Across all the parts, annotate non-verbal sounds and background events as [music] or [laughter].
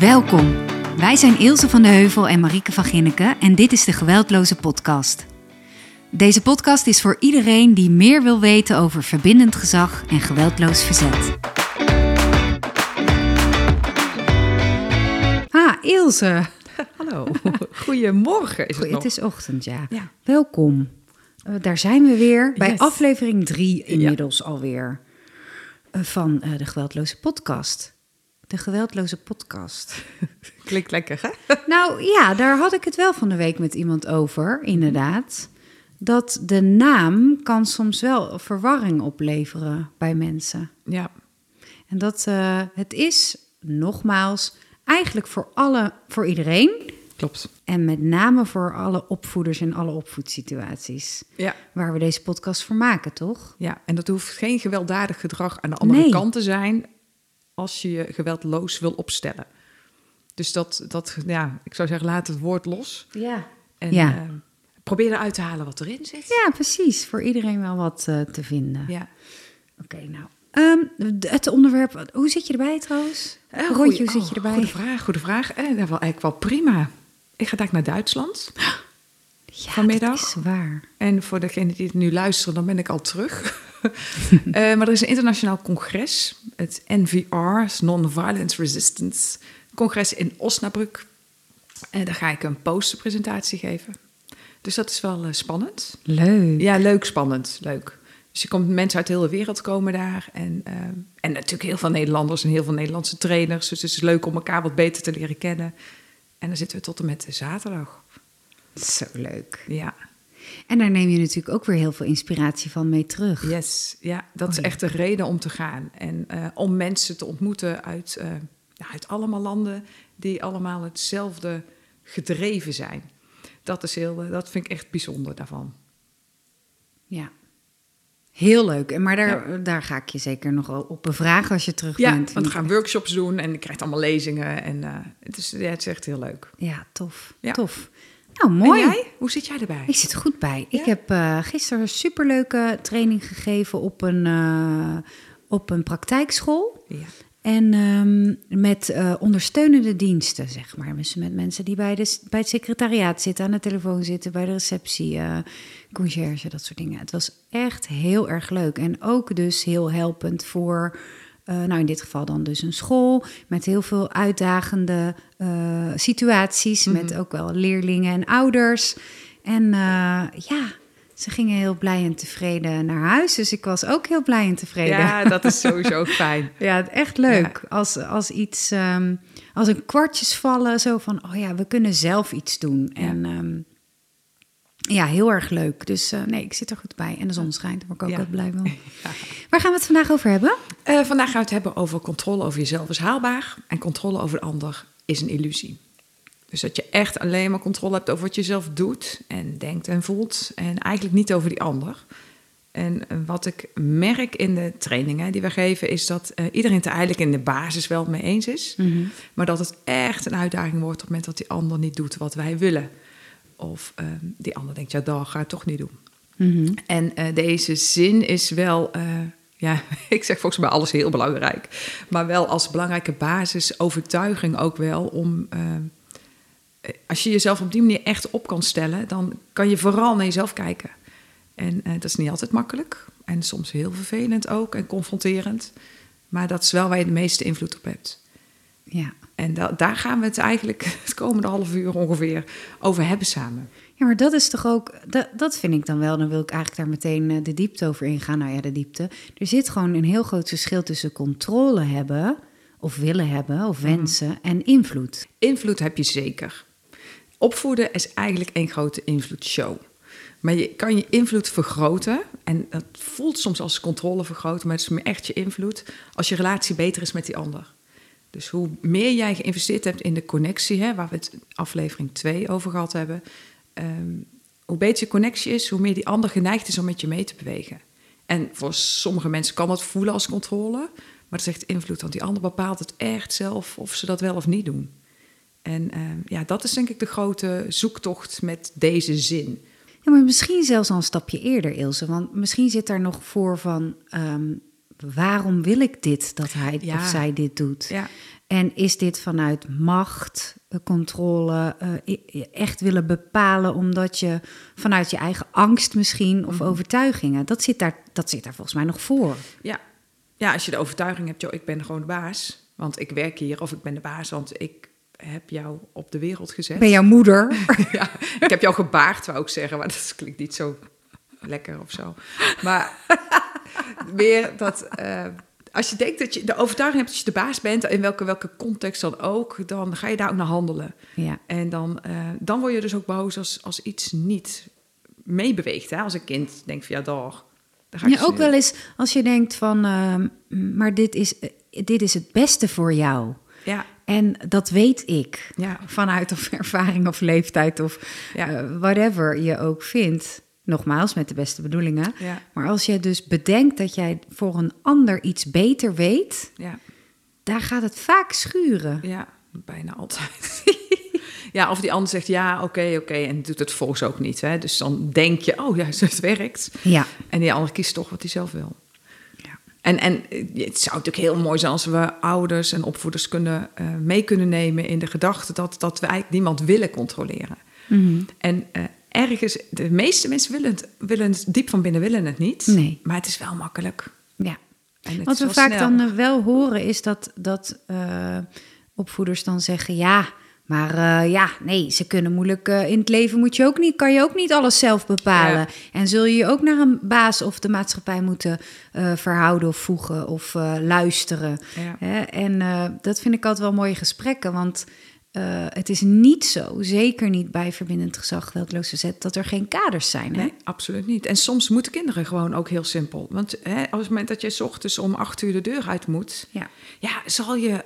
Welkom. Wij zijn Ilse van de Heuvel en Marieke van Ginneken en dit is de Geweldloze Podcast. Deze podcast is voor iedereen die meer wil weten over verbindend gezag en geweldloos verzet. Ah, Ilse. [laughs] Hallo, goedemorgen is het nog. het is ochtend, ja. Ja. Welkom. Eh, daar zijn we weer bij Yes. aflevering drie inmiddels alweer eh, van eh, de Geweldloze Podcast. De Geweldloze Podcast. [laughs] Klinkt lekker, hè? [laughs] Nou ja, daar had ik het wel van de week met iemand over, inderdaad. Dat de naam kan soms wel verwarring opleveren bij mensen. Ja, En dat eh, het is, nogmaals, eigenlijk voor, alle, voor iedereen. klopt. En met name voor alle opvoeders in alle opvoedsituaties. Ja, Waar we deze podcast voor maken, toch? ja, en dat hoeft geen gewelddadig gedrag aan de andere Nee. kant te zijn als je je geweldloos wil opstellen. Dus dat, dat, ja, ik zou zeggen, laat het woord los. Ja. En Ja. eh, probeer eruit te halen wat erin zit. Ja, precies. Voor iedereen wel wat eh, te vinden. Ja. Oké, nou. Ehm, het onderwerp, hoe zit je erbij trouwens? Eh, Rondje, goeie- hoe zit oh, je erbij? Goede vraag, goede vraag. Eh, dat wel eigenlijk wel prima. Ik ga daar naar Duitsland. [gasps] Ja, vanmiddag. dat is waar. En voor degenen die het nu luisteren, dan ben ik al terug. [laughs] Eh, maar er is een internationaal congres, het NVR, Non-Violence Resistance Congres in Osnabrück. En daar ga ik een posterpresentatie geven. Dus dat is wel eh, spannend. Leuk. Ja, leuk, spannend, leuk. Dus je komt mensen uit de hele wereld komen daar. En, eh, en natuurlijk heel veel Nederlanders en heel veel Nederlandse trainers. Dus het is leuk om elkaar wat beter te leren kennen. En dan zitten we tot en met zaterdag. Zo leuk. Ja. En daar neem je natuurlijk ook weer heel veel inspiratie van mee terug. Yes, ja, dat Oh, is ja. echt de reden om te gaan. En eh, om mensen te ontmoeten uit, eh, ja, uit allemaal landen die allemaal hetzelfde gedreven zijn. Dat, is heel, eh, dat vind ik echt bijzonder daarvan. Ja. Heel leuk. En Maar daar, daar ga ik je zeker nog wel op bevragen als je terug Ja, bent. want we gaan workshops doen en je krijgt allemaal lezingen. En het, is, ja, het is echt heel leuk. Ja, tof. Ja. Tof. Nou, mooi. En jij? Hoe zit jij erbij? Ik zit er goed bij. Ja? Ik heb eh, gisteren een superleuke training gegeven op een, eh, op een praktijkschool. Ja. En ehm, met eh, ondersteunende diensten, zeg maar. Dus met mensen die bij, de, bij het secretariaat zitten, aan de telefoon zitten, bij de receptie, conciërge, dat soort dingen. Het was echt heel erg leuk. En ook dus heel helpend voor, eh, nou in dit geval dan dus een school, met heel veel uitdagende eh, situaties, met ook wel leerlingen en ouders. En eh, ja, ze gingen heel blij en tevreden naar huis. Dus ik was ook heel blij en tevreden. ja, dat is sowieso fijn. [laughs] Ja, echt leuk. Als, als iets, ehm, als een kwartjes vallen, zo van, oh ja, we kunnen zelf iets doen. Ja. En ehm, ja, heel erg leuk. Dus eh, nee, ik zit er goed bij. En de zon schijnt, daar word ik ook Ja. heel blij van. [laughs] Waar gaan we het vandaag over hebben? Eh, vandaag gaan we het hebben over controle over jezelf is haalbaar en controle over de ander is een illusie. Dus dat je echt alleen maar controle hebt over wat je zelf doet en denkt en voelt en eigenlijk niet over die ander. En eh, wat ik merk in de trainingen die we geven is dat iedereen het er eigenlijk in de basis wel mee eens is. Maar dat het echt een uitdaging wordt op het moment dat die ander niet doet wat wij willen. Of eh, die ander denkt, ja, dat ga ik toch niet doen. Mhm. En eh, deze zin is wel, eh, ja, [laughs] ik zeg volgens mij alles heel belangrijk. Maar wel als belangrijke basis, overtuiging ook wel om. eh, als je jezelf op die manier echt op kan stellen, dan kan je vooral naar jezelf kijken. En dat is niet altijd makkelijk. En soms heel vervelend ook en confronterend. Maar dat is wel waar je de meeste invloed op hebt. Ja. En da- daar gaan we het eigenlijk [laughs] het komende half uur ongeveer over hebben samen. ja, maar dat is toch ook, dat, dat vind ik dan wel. Dan wil ik eigenlijk daar meteen eh, de diepte over ingaan. Nou ja, de diepte. Er zit gewoon een heel groot verschil tussen controle hebben, of willen hebben, of wensen, en invloed. Invloed heb je zeker. Opvoeden is eigenlijk één grote invloedsshow. Maar je kan je invloed vergroten. En dat voelt soms als controle vergroten, maar het is echt je invloed. Als je relatie beter is met die ander. Dus hoe meer jij geïnvesteerd hebt in de connectie, hè, waar we het aflevering 2 over gehad hebben. ehm, hoe beter je connectie is, hoe meer die ander geneigd is om met je mee te bewegen. En voor sommige mensen kan dat voelen als controle. Maar het is echt invloed, want die ander bepaalt het echt zelf of ze dat wel of niet doen. En ehm, ja, dat is denk ik de grote zoektocht met deze zin. Ja, maar misschien zelfs al een stapje eerder, Ilse. Want misschien zit daar nog voor van... ehm, waarom wil ik dit dat hij Ja. of zij dit doet? Ja. En is dit vanuit macht, eh, controle, eh, echt willen bepalen omdat je vanuit je eigen angst misschien of overtuigingen, dat zit, daar, dat zit daar volgens mij nog voor. Ja. ja, als je de overtuiging hebt, joh, ik ben gewoon de baas. Want ik werk hier of ik ben de baas, want ik heb jou op de wereld gezet. Ben jouw moeder? [laughs] [laughs] ja, ik heb jou gebaard, wou ik zeggen, maar dat klinkt niet zo lekker of zo. Maar meer dat eh, als je denkt dat je de overtuiging hebt dat je de baas bent, in welke, welke context dan ook, dan ga je daar ook naar handelen. ja. En dan, eh, dan word je dus ook boos als, als iets niet meebeweegt. Hè? Als een kind denkt van ja, daar. Ja, ook eens- wel eens als je denkt van, ehm, maar dit is, dit is het beste voor jou. Ja, En dat weet ik. ja, Vanuit of ervaring of leeftijd of Ja. eh, whatever je ook vindt. Nogmaals, met de beste bedoelingen. ja, Maar als je dus bedenkt dat jij voor een ander iets beter weet, ja, daar gaat het vaak schuren. ja, bijna altijd. [laughs] ja, of die ander zegt ja, oké, oké, en doet het volgens ook niet. Hè? Dus dan denk je, oh ja, het werkt. Ja, En die ander kiest toch wat hij zelf wil. Ja. En, en het zou natuurlijk heel mooi zijn als we ouders en opvoeders kunnen, eh, mee kunnen nemen in de gedachte dat, dat we eigenlijk niemand willen controleren. Mhm. En eh, ergens, de meeste mensen willen het, willen het, diep van binnen willen het niet. Nee. Maar het is wel makkelijk. ja. Wat we vaak snel. dan eh, wel horen is dat, dat eh, opvoeders dan zeggen: ja, maar eh, ja, nee, ze kunnen moeilijk. in het leven moet je ook niet, kan je ook niet alles zelf bepalen. Ja. En zul je je ook naar een baas of de maatschappij moeten verhouden of voegen of luisteren. Ja. Hè? En dat vind ik altijd wel mooie gesprekken, want. Eh, het is niet zo, zeker niet bij verbindend gezag, geweldloos verzet, dat er geen kaders zijn. Hè? Nee, absoluut niet. En soms moeten kinderen gewoon ook heel simpel. Want hè, op het moment dat je 's ochtends om acht uur de deur uit moet... Ja. ja, zal je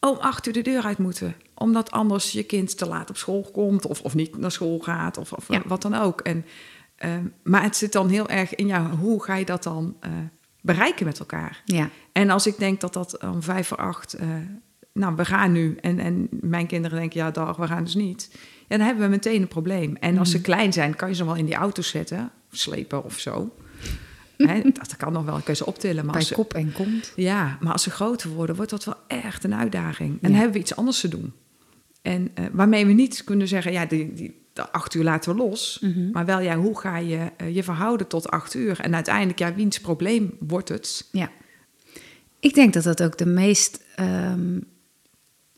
om acht uur de deur uit moeten. Omdat anders je kind te laat op school komt... of, of niet naar school gaat of, of Ja. wat dan ook. En, ehm, maar het zit dan heel erg in jou. Hoe ga je dat dan eh, bereiken met elkaar? Ja. En als ik denk dat dat om vijf voor acht... nou, we gaan nu. En, en mijn kinderen denken, ja, dag, we gaan dus niet. Ja, dan hebben we meteen een probleem. En als ze Mhm. klein zijn, kan je ze wel in die auto zetten. Slepen of zo. Hè, dat kan nog wel, kun je ze optillen. Maar Bij als ze, kop en kont. ja, maar als ze groter worden, wordt dat wel echt een uitdaging. En Ja. dan hebben we iets anders te doen. En eh, waarmee we niet kunnen zeggen, ja, die, die, de acht uur laten we los. Mhm. Maar wel, ja, hoe ga je eh, je verhouden tot acht uur? En uiteindelijk, ja, wiens probleem wordt het? Ja. Ik denk dat dat ook de meest, ehm,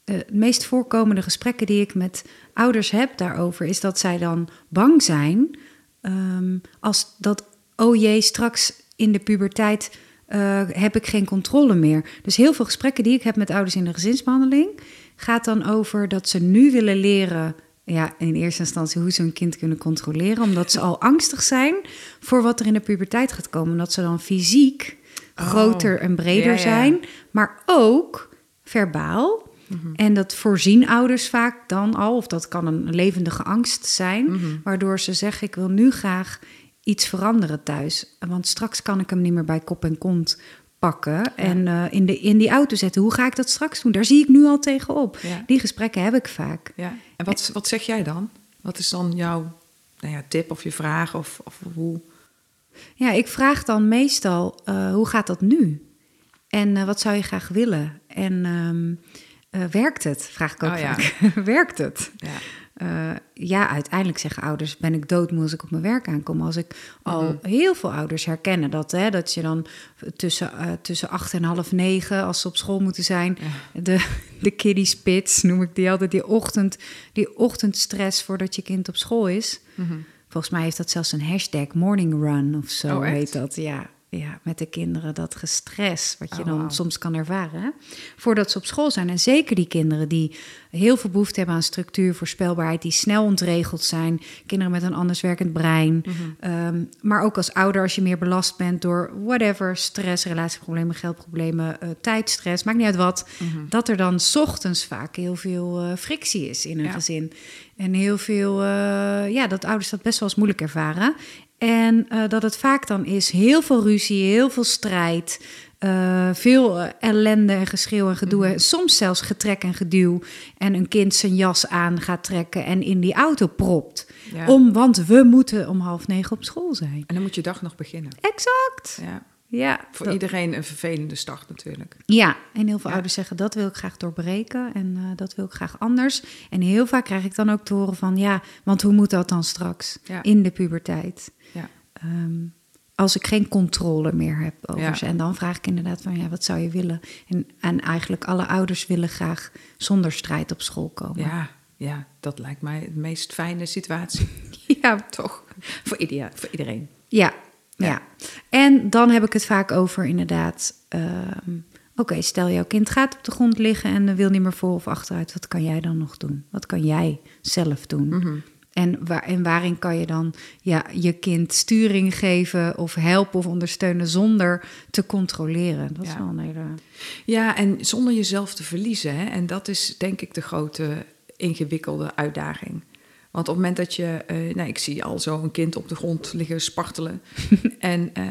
eh, de meest voorkomende gesprekken die ik met ouders heb daarover, is dat zij dan bang zijn ehm, als dat, oh jee, straks in de puberteit eh, heb ik geen controle meer. Dus heel veel gesprekken die ik heb met ouders in de gezinsbehandeling, gaat dan over dat ze nu willen leren. Ja, in eerste instantie hoe ze hun kind kunnen controleren, omdat ze al angstig zijn voor wat er in de puberteit gaat komen. Omdat ze dan fysiek Oh, groter en breder ja, ja. zijn, maar ook verbaal. Mhm. En dat voorzien ouders vaak dan al, of dat kan een levendige angst zijn, Mhm. waardoor ze zeggen: Ik wil nu graag iets veranderen thuis. Want straks kan ik hem niet meer bij kop en kont pakken en eh, in, de, in die auto zetten. Hoe ga ik dat straks doen? Daar zie ik nu al tegenop. Ja. Die gesprekken heb ik vaak. Ja. En wat, wat zeg jij dan? Wat is dan jouw nou ja, tip of je vraag? Of, of hoe? Ja, ik vraag dan meestal: eh, Hoe gaat dat nu? En eh, wat zou je graag willen? En ehm, eh, werkt het? Vraag ik ook Oh, ja. [laughs] werkt het? Ja. Eh, ja, uiteindelijk zeggen ouders: ben ik doodmoe als ik op mijn werk aankom. Als ik al Mhm. heel veel ouders herkennen dat, hè, dat je dan tussen, eh, tussen acht en half negen, als ze op school moeten zijn, de, [laughs] de kiddie spits, noem ik die altijd, die, ochtend, die ochtendstress voordat je kind op school is. Mhm. Volgens mij heeft dat zelfs een hashtag morning run of zo Oh, heet dat. Ja, ja, met de kinderen dat gestres wat je Oh, dan wauw. soms kan ervaren. Hè? Voordat ze op school zijn. En zeker die kinderen die heel veel behoefte hebben aan structuur, voorspelbaarheid, die snel ontregeld zijn. Kinderen met een anders werkend brein. Mhm. Ehm, maar ook als ouder, als je meer belast bent door whatever, stress, relatieproblemen, geldproblemen, eh, tijdstress, maakt niet uit wat. Mhm. Dat er dan 's ochtends vaak heel veel eh, frictie is in een Ja. gezin. En heel veel, eh, ja, dat ouders dat best wel eens moeilijk ervaren. En eh, dat het vaak dan is heel veel ruzie, heel veel strijd, eh, veel eh, ellende en geschreeuw en gedoe. Mhm. Soms zelfs getrek en geduw. En een kind zijn jas aan gaat trekken en in die auto propt. Ja. Om, want we moeten om half negen op school zijn. En dan moet je dag nog beginnen. Exact. Ja. Ja, Voor dat- iedereen een vervelende start natuurlijk. Ja, en heel veel Ja. ouders zeggen dat wil ik graag doorbreken en eh, dat wil ik graag anders. En heel vaak krijg ik dan ook te horen van ja, want hoe moet dat dan straks Ja. in de puberteit? Ja. Ehm, als ik geen controle meer heb over Ja. ze. En dan vraag ik inderdaad van ja, wat zou je willen? En, en eigenlijk alle ouders willen graag zonder strijd op school komen. Ja, ja, dat lijkt mij de meest fijne situatie. [laughs] ja, Toch? Voor, voor iedereen. Ja, ja. Ja. En dan heb ik het vaak over inderdaad. ehm, Oké, stel jouw kind gaat op de grond liggen en wil niet meer voor of achteruit. Wat kan jij dan nog doen? Wat kan jij zelf doen? Mhm. En, waar, en waarin kan je dan ja, je kind sturing geven of helpen of ondersteunen zonder te controleren? Dat is wel een hele. Ja, en zonder jezelf te verliezen. Hè? En dat is denk ik de grote ingewikkelde uitdaging. Want op het moment dat je... eh nou, ik zie al zo een kind op de grond liggen spartelen. [laughs] en eh,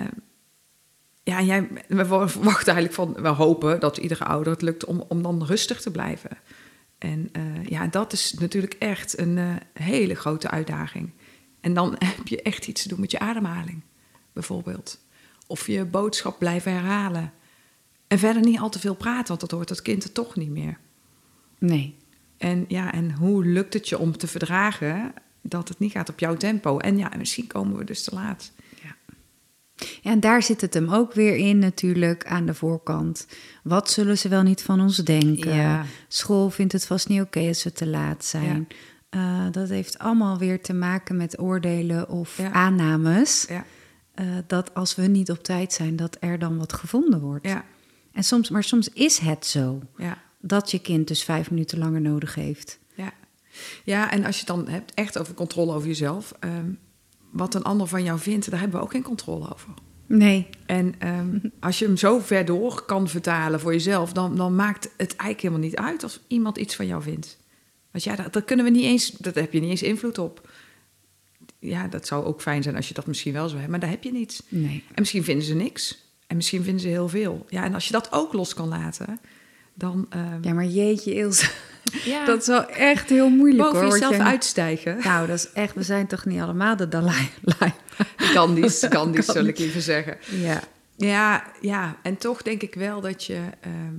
ja, jij, we verwachten eigenlijk van... We hopen dat iedere ouder het lukt om, om dan rustig te blijven. En eh, ja, dat is natuurlijk echt een hele grote uitdaging. En dan [laughs] heb je echt iets te doen met je ademhaling, bijvoorbeeld. Of je boodschap blijven herhalen. En verder niet al te veel praten, want dat hoort dat kind er toch niet meer. Nee. En ja, en hoe lukt het je om te verdragen dat het niet gaat op jouw tempo? En ja, misschien komen we dus te laat. Ja, en daar zit het hem ook weer in natuurlijk aan de voorkant. Wat zullen ze wel niet van ons denken? Ja. School vindt het vast niet oké als we te laat zijn. Eh, dat heeft allemaal weer te maken met oordelen of aannames. Ja, eh, dat als we niet op tijd zijn, dat er dan wat gevonden wordt. ja, En soms, maar soms is het zo ja. Dat je kind dus vijf minuten langer nodig heeft. Ja. ja, en als je het dan hebt echt over controle over jezelf... ehm, wat een ander van jou vindt, daar hebben we ook geen controle over. Nee. En ehm, [laughs] als je hem zo ver door kan vertalen voor jezelf, dan, dan maakt het eigenlijk helemaal niet uit als iemand iets van jou vindt. Want ja, dat, dat kunnen we niet eens, dat heb je niet eens invloed op. Ja, dat zou ook fijn zijn als je dat misschien wel zou hebben, maar daar heb je niets. Nee. En misschien vinden ze niks. En misschien vinden ze heel veel. Ja, en als je dat ook los kan laten, dan. ehm, Ja, maar jeetje Ilse, ja, [laughs] dat is wel echt heel moeilijk boven hoor. jezelf jij- uitstijgen. Nou, dat is echt, we zijn toch niet allemaal de Dalai [laughs] Lama? Gandhi's, [laughs] Gandhi's zul ik liever zeggen. Ja. Ja, ja, en toch denk ik wel dat je. ehm,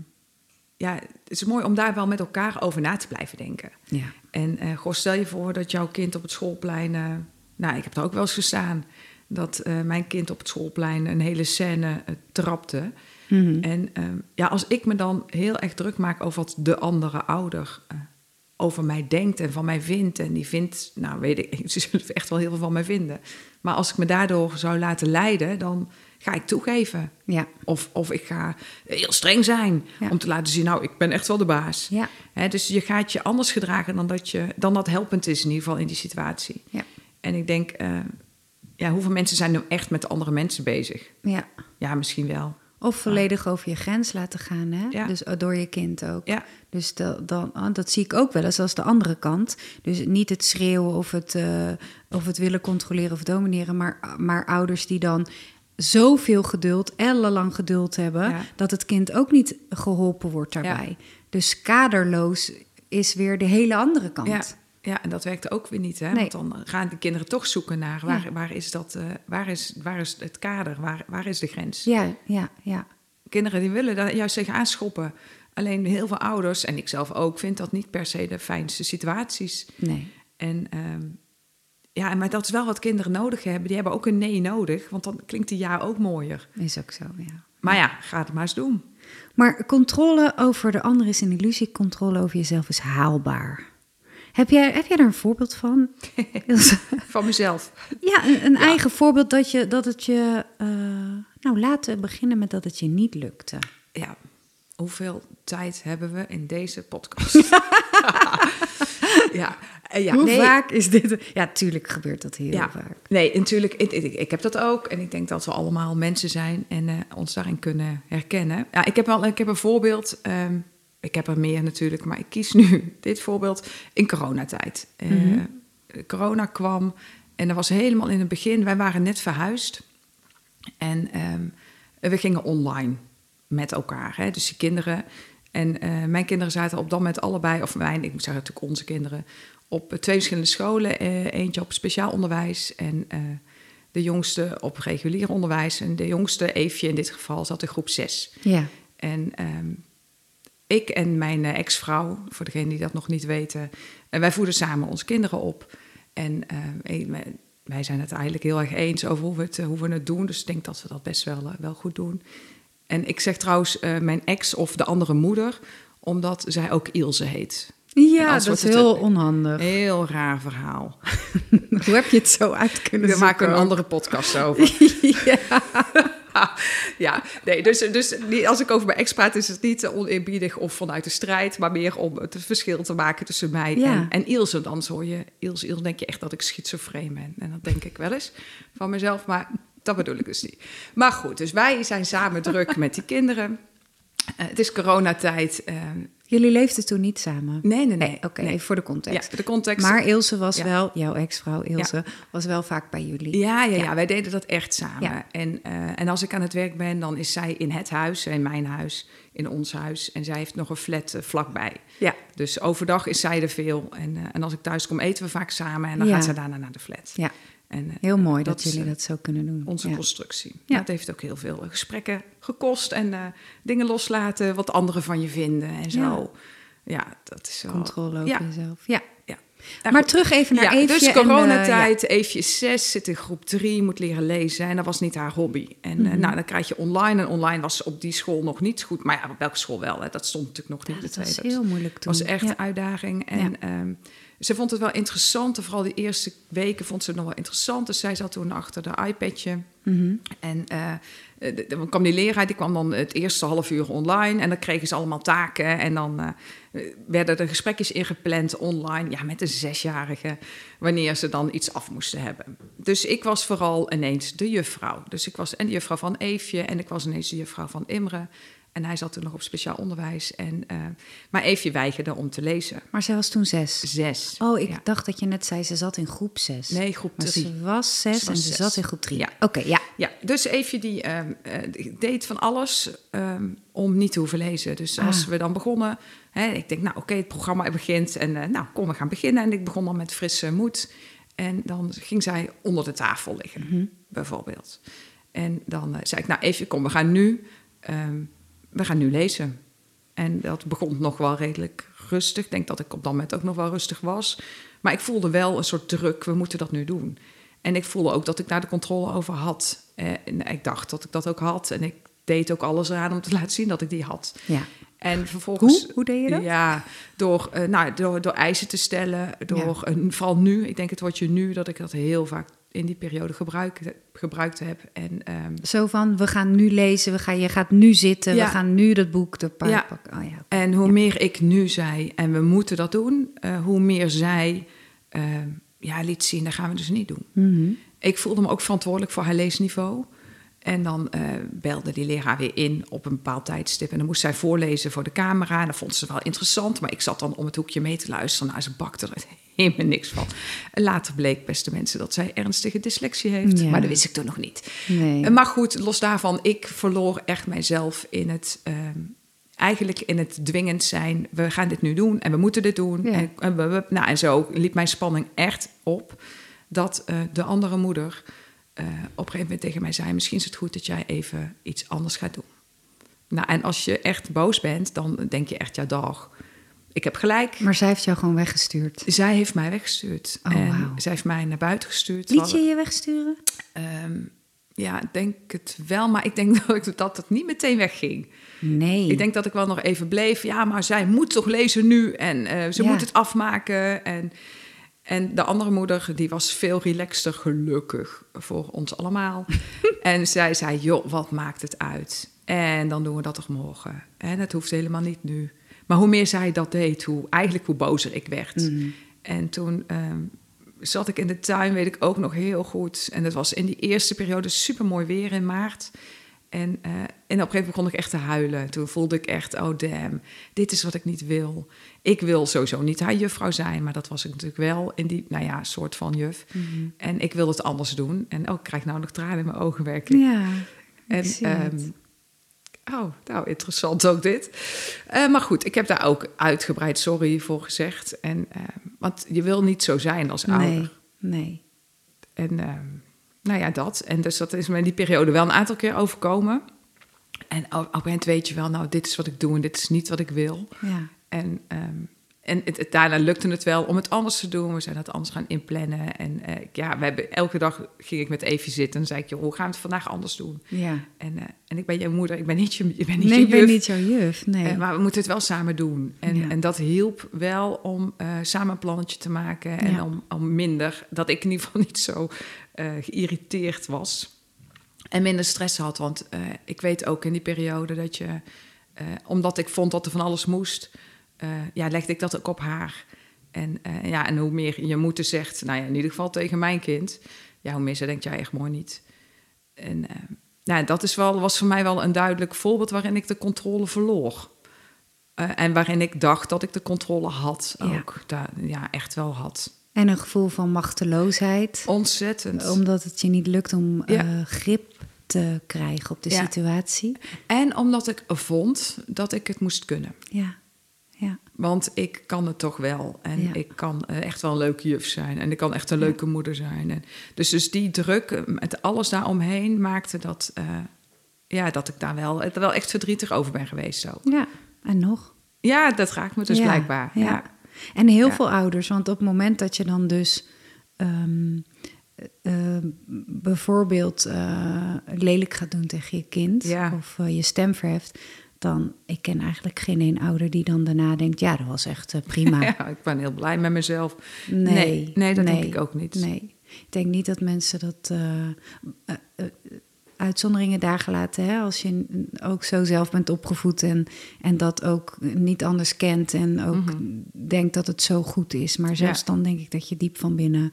ja, het is mooi om daar wel met elkaar over na te blijven denken. Ja. En eh goh, stel je voor dat jouw kind op het schoolplein. eh, nou, ik heb er ook wel eens gestaan. Dat eh, mijn kind op het schoolplein een hele scène trapte. Mhm. En ehm, ja, als ik me dan heel erg druk maak over wat de andere ouder eh, over mij denkt en van mij vindt. En die vindt, nou weet ik, [laughs] ze zullen echt wel heel veel van mij vinden. Maar als ik me daardoor zou laten leiden, dan ga ik toegeven. Ja. Of, of ik ga heel streng zijn Ja. om te laten zien, nou, ik ben echt wel de baas. Ja. Hè, dus je gaat je anders gedragen dan dat, je, dan dat helpend is in ieder geval in die situatie. Ja. En ik denk, eh, ja, hoeveel mensen zijn nu echt met de andere mensen bezig? Ja. Ja, misschien wel. Of volledig over je grens laten gaan, hè? Ja. Dus eh, door je kind ook. Ja, Dus dat, dan, ah, dat zie ik ook wel eens als de andere kant. Dus niet het schreeuwen of het, eh, of het willen controleren of domineren, maar, maar ouders die dan zoveel geduld, ellenlang geduld hebben, Ja. dat het kind ook niet geholpen wordt daarbij. Dus kaderloos is weer de hele andere kant. Ja, en dat werkt ook weer niet. Hè? Nee. Want dan gaan de kinderen toch zoeken naar waar, waar, is, dat, eh, waar, is, waar is het kader, waar, waar is de grens? ja, ja. ja. Kinderen die willen daar juist tegen aanschoppen. Alleen heel veel ouders, en ik zelf ook, vind dat niet per se de fijnste situaties. Nee. En ehm, ja, maar dat is wel wat kinderen nodig hebben. Die hebben ook een nee nodig, want dan klinkt die ja ook mooier. Is ook zo, ja. Maar ja, ga het maar eens doen. Maar controle over de ander is een illusie. Controle over jezelf is haalbaar. Heb jij, heb jij daar een voorbeeld van? [laughs] Van mezelf. ja, een, een eigen voorbeeld dat, je, dat het je... eh, nou, laten we beginnen met dat het je niet lukte. Ja, hoeveel tijd hebben we in deze podcast? [laughs] [laughs] ja, eh, ja Hoe nee, vaak is dit? Ja, tuurlijk gebeurt dat heel Ja, vaak. nee, natuurlijk. Ik, ik, ik heb dat ook. En ik denk dat we allemaal mensen zijn en eh, ons daarin kunnen herkennen. Ja, ik heb wel ik heb een voorbeeld. ehm, ik heb er meer natuurlijk, maar ik kies nu [laughs] dit voorbeeld in coronatijd. Mhm. Corona kwam en dat was helemaal in het begin. Wij waren net verhuisd en ehm, we gingen online met elkaar. Hè? Dus die kinderen. En eh, mijn kinderen zaten op dat moment allebei, of mijn, ik moet zeggen natuurlijk onze kinderen, op twee verschillende scholen. Eh, eentje op speciaal onderwijs en De jongste op regulier onderwijs. En de jongste, Eefje in dit geval, zat in groep 6. Ja. En ehm, ik en mijn eh, ex-vrouw, voor degenen die dat nog niet weten, en wij voeden samen onze kinderen op. En ehm, wij- zijn het eigenlijk heel erg eens over hoe we het, eh, hoe we het doen. Dus ik denk dat we dat best wel, eh, wel goed doen. En ik zeg trouwens eh, mijn ex of de andere moeder, omdat zij ook Ilse heet. Ja, dat is heel onhandig. Heel raar verhaal. [laughs] Hoe heb je het zo uit kunnen We maken een andere podcast over. [laughs] ja. [laughs] ja, nee, dus, dus als ik over mijn ex praat, is het niet oneerbiedig of vanuit de strijd, maar meer om het verschil te maken tussen mij Ja. en, en Ilse. Dan hoor je, Ilse, Ilse, denk je echt dat ik schizofreen ben. En dat denk ik wel eens van mezelf, maar dat bedoel ik dus niet. Maar goed, dus wij zijn samen druk [laughs] met die kinderen. Eh, het is coronatijd. eh, Jullie leefden toen niet samen? nee, nee, nee. Nee, oké, nee. voor de context. Ja, de context. Maar Ilse was Ja. wel, jouw ex-vrouw Ilse, was wel vaak bij jullie. Ja, ja, ja, wij deden dat echt samen. En, eh, en als ik aan het werk ben, dan is zij in het huis, in mijn huis, in ons huis. En zij heeft nog een flat eh, vlakbij. Ja. Dus overdag is zij er veel. En, en als ik thuis kom, eten we vaak samen. En dan gaat zij daarna naar de flat. Ja, En eh, heel mooi dat, jullie eh, dat zo kunnen doen. onze ja. constructie. Ja. Dat heeft ook heel veel eh, gesprekken gekost. En dingen loslaten, wat anderen van je vinden en zo. Ja, dat is wel... Controle over Ja. jezelf. Ja. Ja. Nou, maar goed. terug even naar ja, Eefje. dus en coronatijd, Eefje is zes, zit in groep drie, moet leren lezen. En dat was niet haar hobby. En Mhm. nou, dan krijg je online. En online was op die school nog niet goed. Maar ja, op welke school wel? Hè? Dat stond natuurlijk nog niet. Ja, de dat was heel moeilijk toen. was echt een uitdaging. En ehm, ze vond het wel interessant. Vooral die eerste weken vond ze het nog wel interessant. Dus zij zat toen achter de iPadje. Mhm. En eh, de- dan kwam die leraar, die kwam dan het eerste half uur online. En dan kregen ze allemaal taken. En dan eh, werden er gesprekjes ingepland online. Ja, met een zesjarige. Wanneer ze dan iets af moesten hebben. Dus ik was vooral ineens de juffrouw. Dus ik was en de juffrouw van Eefje. En ik was ineens de juffrouw van Imre. En hij zat toen nog op speciaal onderwijs. En, eh, maar Eefje weigerde om te lezen. Maar zij was toen zes. Zes. Oh, ik Ja. dacht dat je net zei ze zat in groep zes. Nee, groep Maar drie. ze was zes Ze en ze zat in groep drie. Ja. Oké, ja. Ja, dus Eefje die ehm, eh, deed van alles ehm, om niet te hoeven lezen. Dus als Ah. we dan begonnen, hè, ik denk, nou oké, het programma begint. En eh, nou, kom, we gaan beginnen. En ik begon dan met frisse moed. En dan ging zij onder de tafel liggen, Mhm. bijvoorbeeld. En dan zei ik, nou Eefje, kom, we gaan nu, ehm, we gaan nu lezen. En dat begon nog wel redelijk rustig. Ik denk dat ik op dat moment ook nog wel rustig was. Maar ik voelde wel een soort druk, we moeten dat nu doen. En ik voelde ook dat ik daar de controle over had. En ik dacht dat ik dat ook had. En ik deed ook alles eraan om te [laughs] laten zien dat ik die had. ja. En vervolgens... Hoe? Hoe deed je dat? Ja, door, eh, nou, door, door eisen te stellen. Door, eh, vooral nu, ik denk het woordje nu, dat ik dat heel vaak in die periode gebruikt, gebruikt heb. En ehm, Zo van, we gaan nu lezen, we gaan, je gaat nu zitten, Ja. we gaan nu dat boek Ja. pakken. Oh ja. En hoe meer ik nu zei, en we moeten dat doen, eh, hoe meer zij eh, ja, liet zien, dat gaan we dus niet doen. Mhm. Ik voelde me ook verantwoordelijk voor haar leesniveau. En dan eh, belde die leraar weer in op een bepaald tijdstip. En dan moest zij voorlezen voor de camera. En dat vond ze wel interessant. Maar ik zat dan om het hoekje mee te luisteren. Nou, ze bakte er helemaal niks van. Later bleek, beste mensen, dat zij ernstige dyslexie heeft. Ja. Maar dat wist ik toen nog niet. Nee. Eh, Maar goed, los daarvan, ik verloor echt mijzelf in het... ehm, eigenlijk in het dwingend zijn. We gaan dit nu doen en we moeten dit doen. Ja. En, en, we- we- nou, en zo liep mijn spanning echt op... dat eh, de andere moeder eh, op een gegeven moment tegen mij zei... misschien is het goed dat jij even iets anders gaat doen. Nou, en als je echt boos bent, dan denk je echt, ja dag, ik heb gelijk. Maar zij heeft jou gewoon weggestuurd. Zij heeft mij weggestuurd. Oh, en wauw. zij heeft mij naar buiten gestuurd. Liet je je wegsturen? Ehm, ja, ik denk het wel, maar ik denk [laughs] dat, ik, dat het niet meteen wegging. Nee. Ik denk dat ik wel nog even bleef. Ja, maar zij moet toch lezen nu en eh, ze Ja. moet het afmaken. En, en de andere moeder, die was veel relaxter, gelukkig voor ons allemaal. [laughs] en zij zei, joh, wat maakt het uit? En dan doen we dat toch morgen. En het hoeft helemaal niet nu. Maar hoe meer zij dat deed, hoe, eigenlijk hoe bozer ik werd. Mhm. En toen ehm, zat ik in de tuin, weet ik ook nog heel goed. En het was in die eerste periode super mooi weer in maart. En, eh, en op een gegeven moment begon ik echt te huilen. Toen voelde ik echt, oh damn, dit is wat ik niet wil. Ik wil sowieso niet haar juffrouw zijn, maar dat was ik natuurlijk wel in die, nou ja, soort van juf. Mhm. En ik wil het anders doen. En ook ik krijg nou nog tranen in mijn ogen werkelijk. Ja, En, ehm, oh, nou, interessant ook dit. Eh, maar goed, ik heb daar ook uitgebreid sorry voor gezegd. En, ehm, want je wil niet zo zijn als ouder. Nee, nee. En ehm, nou ja, dat. En dus dat is me in die periode wel een aantal keer overkomen. En op een moment weet je wel, nou, dit is wat ik doe en dit is niet wat ik wil. Ja. En, ehm, en het, het- daarna lukte het wel om het anders te doen. We zijn het anders gaan inplannen. En eh, ja, we hebben, elke dag ging ik met Evie zitten en zei ik, joh, hoe gaan we het vandaag anders doen? ja. En, eh, en ik ben jouw moeder, ik ben niet je, ik ben niet Nee, je ik ben juf. niet jouw juf. Nee. Eh, maar we moeten het wel samen doen. En, Ja. en dat hielp wel om samen een plannetje te maken. En Ja. om, om minder, dat ik in ieder geval niet zo geïrriteerd was. En minder stress had. Want ik weet ook in die periode dat je, omdat ik vond dat er van alles moest, eh, ja, legde ik dat ook op haar. En, eh, ja, en hoe meer je moeder zegt, nou ja, in ieder geval tegen mijn kind, ja, hoe meer ze denkt, ja, echt mooi niet. En eh, nou, dat is wel, was voor mij wel een duidelijk voorbeeld waarin ik de controle verloor. En waarin ik dacht dat ik de controle had Ja. ook. Da- ja, echt wel had. En een gevoel van machteloosheid. Ontzettend. Omdat het je niet lukt om Ja. grip te krijgen op de Ja. situatie. En omdat ik vond dat ik het moest kunnen. Ja. Want ik kan het toch wel. En Ja. ik kan eh, echt wel een leuke juf zijn. En ik kan echt een leuke moeder zijn. En dus, dus die druk eh, met alles daaromheen maakte dat, eh, ja, dat ik daar wel, wel echt verdrietig over ben geweest. Zo. ja. En nog? Ja, dat raakt me dus Ja, blijkbaar. Ja. En heel veel ouders, want op het moment dat je dan dus ehm, eh, bijvoorbeeld lelijk gaat doen tegen je kind of je stem verheft, dan ik ken eigenlijk geen één ouder die dan daarna denkt, ja, dat was echt eh, prima. [laughs] Ja, ik ben heel blij met mezelf. Nee, Nee, nee, dat denk ik ook niet. Nee, ik denk niet dat mensen dat eh, eh, uitzonderingen daar gelaten. Hè? Als je ook zo zelf bent opgevoed en, en dat ook niet anders kent en ook denkt dat het zo goed is. Maar zelfs Mhm. Ja. dan denk ik dat je diep van binnen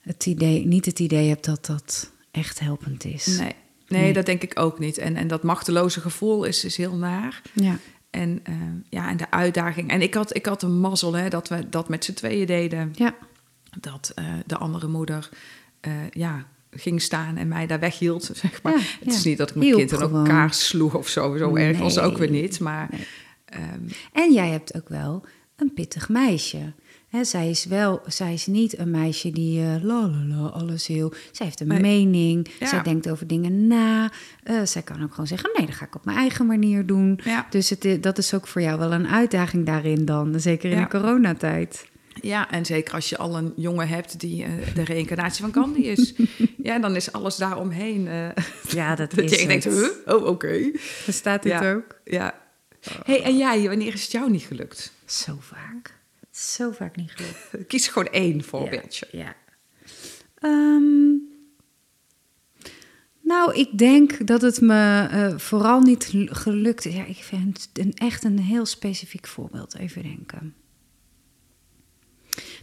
het idee, niet het idee hebt dat dat echt helpend is. Nee, nee, Nee. dat denk ik ook niet. En, en dat machteloze gevoel is, is heel naar. Ja, En, eh, ja, en de uitdaging. En ik had, ik had een mazzel hè, dat we dat met z'n tweeën deden. ja, Dat eh, de andere moeder eh, ja, ging staan en mij daar weghield. [laughs] Zeg maar. Ja, het is ja. niet dat ik mijn Hielp kind in gewoon. elkaar sloeg of zo. Zo erg was ook weer niet. Maar Nee. ehm, En jij hebt ook wel een pittig meisje. Zij is wel, zij is niet een meisje die eh la la la alles heel. Zij heeft een Nee. mening. Ja. Zij denkt over dingen na. Eh, zij kan ook gewoon zeggen: nee, dat ga ik op mijn eigen manier doen. Ja. Dus het, dat is ook voor jou wel een uitdaging daarin dan. Zeker in Ja. de coronatijd. Ja, en zeker als je al een jongen hebt die eh, de reïncarnatie van Gandhi is. [laughs] ja, dan is alles daaromheen. eh [laughs] Ja, dat [laughs] dat is je denkt, huh? oh oké. Bestaat dit Ja. ook? Ja. hey, en jij, wanneer is het jou niet gelukt? Zo vaak. Zo vaak niet gelukt. [laughs] Kies gewoon één voorbeeldje. Ja. Ehm, nou, ik denk dat het me eh, vooral niet gel- gelukt is. Ja, ik vind het een, echt een heel specifiek voorbeeld. Even denken.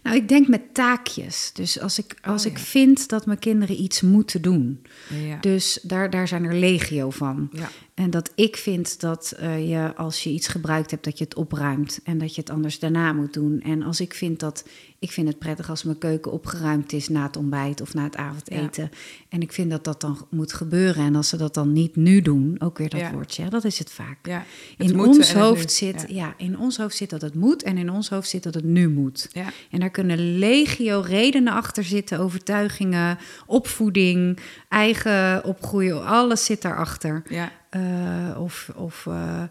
Nou, ik denk met taakjes. Dus als ik, als Oh, ik ja. vind dat mijn kinderen iets moeten doen. Ja. Dus daar, daar zijn er legio van. Ja. En dat ik vind dat eh, je als je iets gebruikt hebt, dat je het opruimt. En dat je het anders daarna moet doen. En als ik vind dat. Ik vind het prettig als mijn keuken opgeruimd is na het ontbijt of na het avondeten. En ik vind dat dat dan moet gebeuren. En als ze dat dan niet nu doen, ook weer dat Ja. woordje, hè, dat is het vaak. Ja, het In ons hoofd zit, Ja. ja. in ons hoofd zit dat het moet en in ons hoofd zit dat het nu moet. Ja. En daar kunnen legio redenen achter zitten, overtuigingen, opvoeding, eigen opgroeien, alles zit daarachter. Ja. Eh, of, of eh,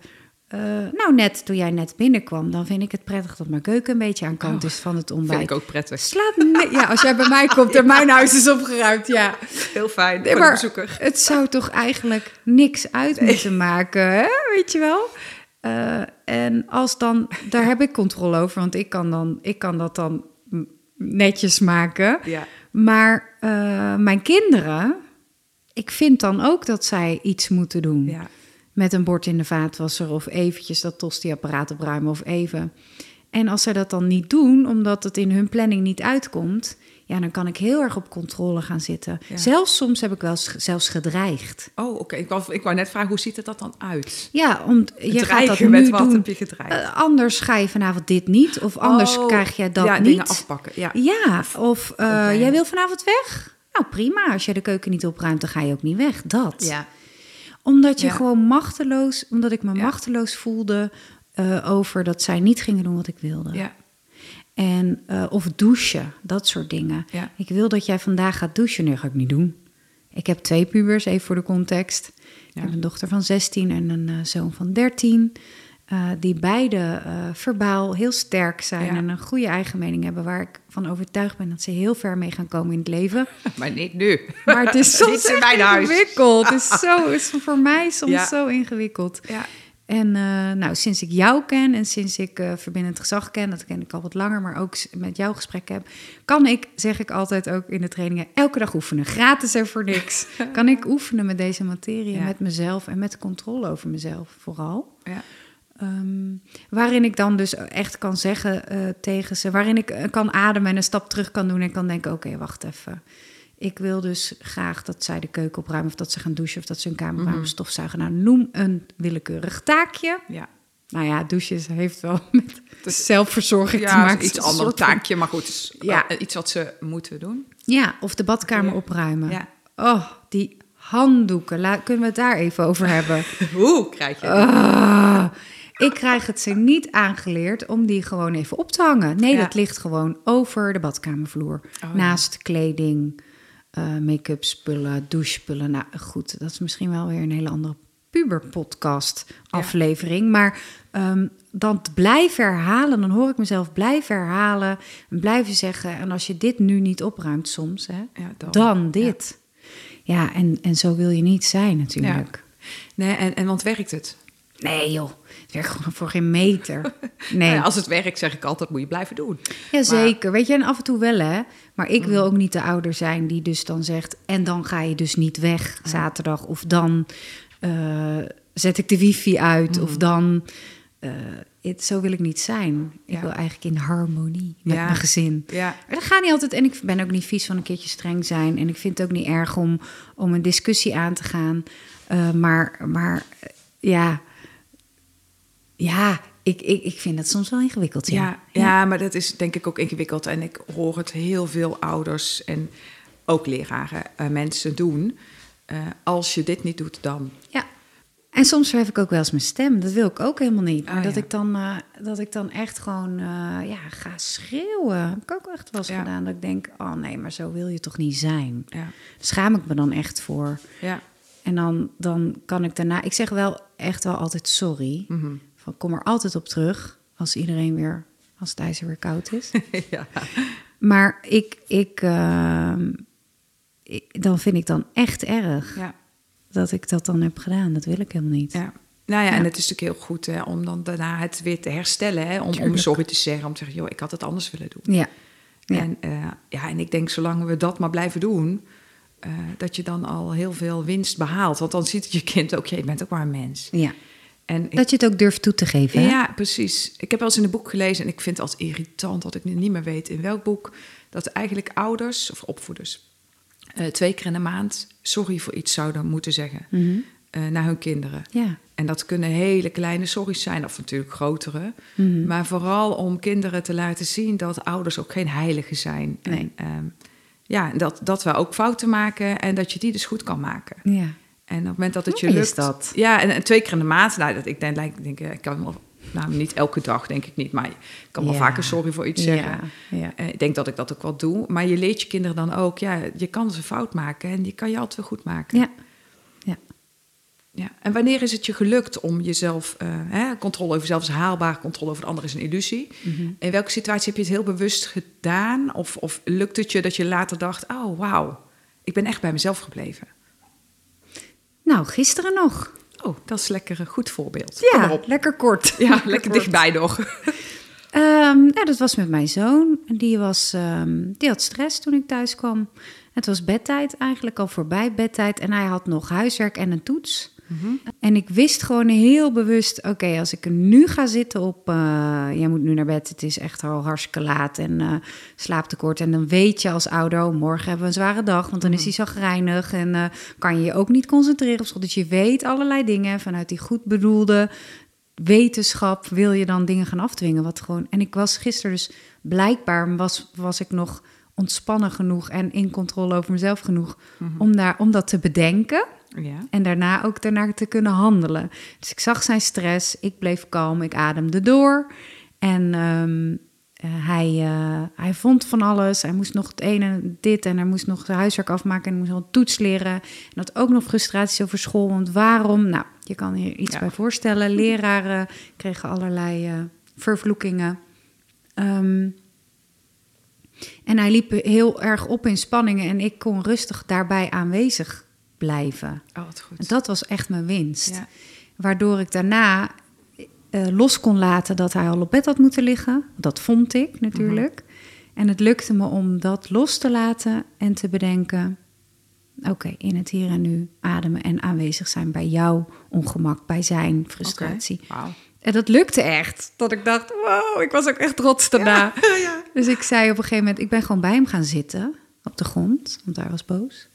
eh, nou net toen jij net binnenkwam, dan vind ik het prettig dat mijn keuken een beetje aan kant Oh, is van het Vind ontbijt. ik ook prettig. Slaat me ja, als jij bij mij komt en mijn [laughs] huis is opgeruimd, ja. Heel fijn. Nee, maar bezoeker. het zou toch eigenlijk niks uit moeten maken, hè? weet je wel? En als dan, daar heb ik controle over, want ik kan, dan, ik kan dat dan netjes maken. Ja. Maar mijn kinderen, ik vind dan ook dat zij iets moeten doen. Ja. Met een bord in de vaatwasser of eventjes dat tosti-apparaat opruimen of even. En als zij dat dan niet doen, omdat het in hun planning niet uitkomt... ja, dan kan ik heel erg op controle gaan zitten. Ja. Zelfs soms heb ik wel zelfs gedreigd. Oh, oké. Ik, wou, ik wou net vragen, hoe ziet het dat dan uit? Ja, om, je gaat dat nu met wat doen. heb je gedreigd? Eh, anders ga je vanavond dit niet, of anders Oh, krijg jij dat ja, niet. dingen afpakken. Ja. Ja, of eh, jij wil vanavond weg? Nou, prima. Als jij de keuken niet opruimt, dan ga je ook niet weg. Dat. Ja. Omdat je Ja. gewoon machteloos, omdat ik me Ja. machteloos voelde eh, over dat zij niet gingen doen wat ik wilde. Ja. En, eh, of douchen, dat soort dingen. Ja. Ik wil dat jij vandaag gaat douchen. Nee, ga ik niet doen. Ik heb twee pubers, even voor de context. Ik Ja. heb een dochter van 16 en een eh, zoon van 13. Eh, die beide eh, verbaal heel sterk zijn Ja. en een goede eigen mening hebben, waar ik van overtuigd ben dat ze heel ver mee gaan komen in het leven. [laughs] Maar niet nu. Maar het is [laughs] soms in mijn huis. ingewikkeld. Het is, zo, [laughs] is voor mij soms Ja. zo ingewikkeld. Ja. En eh, nou, sinds ik jou ken en sinds ik verbindend gezag ken, dat ken ik al wat langer, maar ook met jou gesprek heb, kan ik, zeg ik altijd ook in de trainingen, elke dag oefenen. Gratis en voor niks. kan ik oefenen met deze materie, met mezelf en met de controle over mezelf vooral. Ja. Ehm, waarin ik dan dus echt kan zeggen eh, tegen ze, waarin ik eh, kan ademen en een stap terug kan doen en kan denken: oké, wacht even. Ik wil dus graag dat zij de keuken opruimen, of dat ze gaan douchen, of dat ze hun kamer opruimen, stofzuigen. Nou, noem een willekeurig taakje. Ja. Nou ja, douchen heeft wel [laughs] met zelfverzorging te Ja, maken. het is iets ander soort taakje, maar goed, is Ja. iets wat ze moeten doen. Ja, of de badkamer Ja. opruimen. Ja. Oh, die handdoeken. Kunnen we het daar even over hebben? [laughs] Hoe krijg je Ah, ik krijg het ze niet aangeleerd om die gewoon even op te hangen. Nee, Ja. dat ligt gewoon over de badkamervloer. Oh, ja. Naast kleding, eh, make-up spullen, douchespullen. Nou goed, dat is misschien wel weer een hele andere puberpodcast aflevering. Maar ehm, dan blijven herhalen, dan hoor ik mezelf blijven herhalen. En blijven zeggen, en als je dit nu niet opruimt soms, hè, Ja, dan. dan, dit. Ja, en, en zo wil je niet zijn natuurlijk. Nee, en, en want werkt het? Nee joh, het werkt gewoon voor geen meter. [laughs] Nee, Nou ja, als het werkt, zeg ik altijd, moet je blijven doen. Jazeker, weet je, en af en toe wel hè. Maar ik Mm. wil ook niet de ouder zijn die dus dan zegt... en dan ga je dus niet weg zaterdag. Of dan eh, zet ik de wifi uit. Mm. Of dan... eh, het, zo wil ik niet zijn. Ik Ja. wil eigenlijk in harmonie met Ja. mijn gezin. Ja, Maar dat gaat niet altijd. En ik ben ook niet vies van een keertje streng zijn. En ik vind het ook niet erg om, om een discussie aan te gaan. Eh, maar, maar ja, ja ik, ik, ik vind dat soms wel ingewikkeld. ja, Ja, ja. maar dat is denk ik ook ingewikkeld. En ik hoor het heel veel ouders en ook leraren, eh, mensen doen. Eh, als je dit niet doet, dan. Ja. En soms verhef ik ook wel eens mijn stem. Dat wil ik ook helemaal niet. Maar Oh, dat, ja. ik dan, eh, dat ik dan echt gewoon ja, ga schreeuwen. Heb ik ook echt wel eens Ja. gedaan. Dat ik denk, oh nee, maar zo wil je toch niet zijn. Ja, schaam ik me dan echt voor. ja. En dan, dan kan ik daarna... Ik zeg wel echt wel altijd sorry. Mhm. Van, kom er altijd op terug. Als iedereen weer... Als het ijzer weer koud is. [laughs] ja. maar ik... ik, ehm, ik- dan vind ik dan echt erg ja. dat ik dat dan heb gedaan. Dat wil ik helemaal niet. Ja. Nou ja, Ja. en het is natuurlijk heel goed hè, om dan daarna het weer te herstellen. Hè, om, om sorry te zeggen, om te zeggen, joh, ik had het anders willen doen. Ja. Ja. En, eh, ja, en ik denk, zolang we dat maar blijven doen, eh, dat je dan al heel veel winst behaalt. Want dan ziet je kind ook, je bent ook maar een mens. ja. En ik- Dat je het ook durft toe te geven. hè? ja, precies. Ik heb wel eens in een boek gelezen en ik vind het altijd irritant dat ik nu niet meer weet in welk boek, dat eigenlijk ouders of opvoeders eh, twee keer in de maand sorry voor iets zouden moeten zeggen Mhm. eh, naar hun kinderen. Ja. En dat kunnen hele kleine sorry's zijn, of natuurlijk grotere. Mhm. Maar vooral om kinderen te laten zien dat ouders ook geen heiligen zijn. Nee. En ehm, ja, dat, dat we ook fouten maken en dat je die dus goed kan maken. Ja. En op het moment dat het je lukt... dat. Ja, en, en twee keer in de maand. Nou, dat, ik denk, ik denk, ik kan wel... Nou, niet elke dag, denk ik niet. Maar ik kan wel Ja. vaker sorry voor iets zeggen. Ja. Ja. Eh, ik denk dat ik dat ook wel doe. Maar je leert je kinderen dan ook... Ja, je kan ze fout maken en die kan je altijd weer goed maken. Ja. Ja. Ja. En wanneer is het je gelukt om jezelf... eh, hè, controle over jezelf is haalbaar, controle over de ander is een illusie. Mhm. In welke situatie heb je het heel bewust gedaan? Of, of lukt het je dat je later dacht... Oh, wauw, ik ben echt bij mezelf gebleven. Nou, gisteren nog. Oh, dat is lekker een goed voorbeeld. Ja, lekker kort. Ja, lekker dichtbij nog. [laughs] Nou, dat was met mijn zoon. Die, was, ehm, die had stress toen ik thuis kwam. Het was bedtijd eigenlijk, al voorbij bedtijd. En hij had nog huiswerk en een toets. En ik wist gewoon heel bewust... oké, als ik er nu ga zitten op... eh, jij moet nu naar bed, het is echt al hartstikke laat... en eh slaaptekort. En dan weet je als ouder... oh, morgen hebben we een zware dag, want dan is hij zagrijnig... en eh, kan je je ook niet concentreren op school. Dus je weet allerlei dingen vanuit die goed bedoelde wetenschap wil je dan dingen gaan afdwingen. Wat gewoon, en ik was gisteren dus blijkbaar was, was ik nog ontspannen genoeg en in controle over mezelf genoeg om, daar, om dat te bedenken. Ja. En daarna ook daarnaar te kunnen handelen. Dus ik zag zijn stress, ik bleef kalm, ik ademde door. En, ehm, eh, hij, eh, hij vond van alles. Hij moest nog het ene en dit en hij moest nog zijn huiswerk afmaken en hij moest nog een toets leren. En had ook nog frustraties over school. Want waarom? Nou, je kan hier iets Ja. bij voorstellen. Leraren kregen allerlei eh, vervloekingen. Ehm, en hij liep heel erg op in spanningen en ik kon rustig daarbij aanwezig blijven. Oh, wat goed. En dat was echt mijn winst. Ja. Waardoor ik daarna eh, los kon laten dat hij al op bed had moeten liggen. Dat vond ik natuurlijk. En het lukte me om dat los te laten en te bedenken... oké, in het hier en nu ademen en aanwezig zijn bij jouw ongemak, bij zijn frustratie. En dat lukte echt. Dat ik dacht, wow, ik was ook echt trots daarna. [laughs] Dus ik zei op een gegeven moment, ik ben gewoon bij hem gaan zitten op de grond, want hij was boos.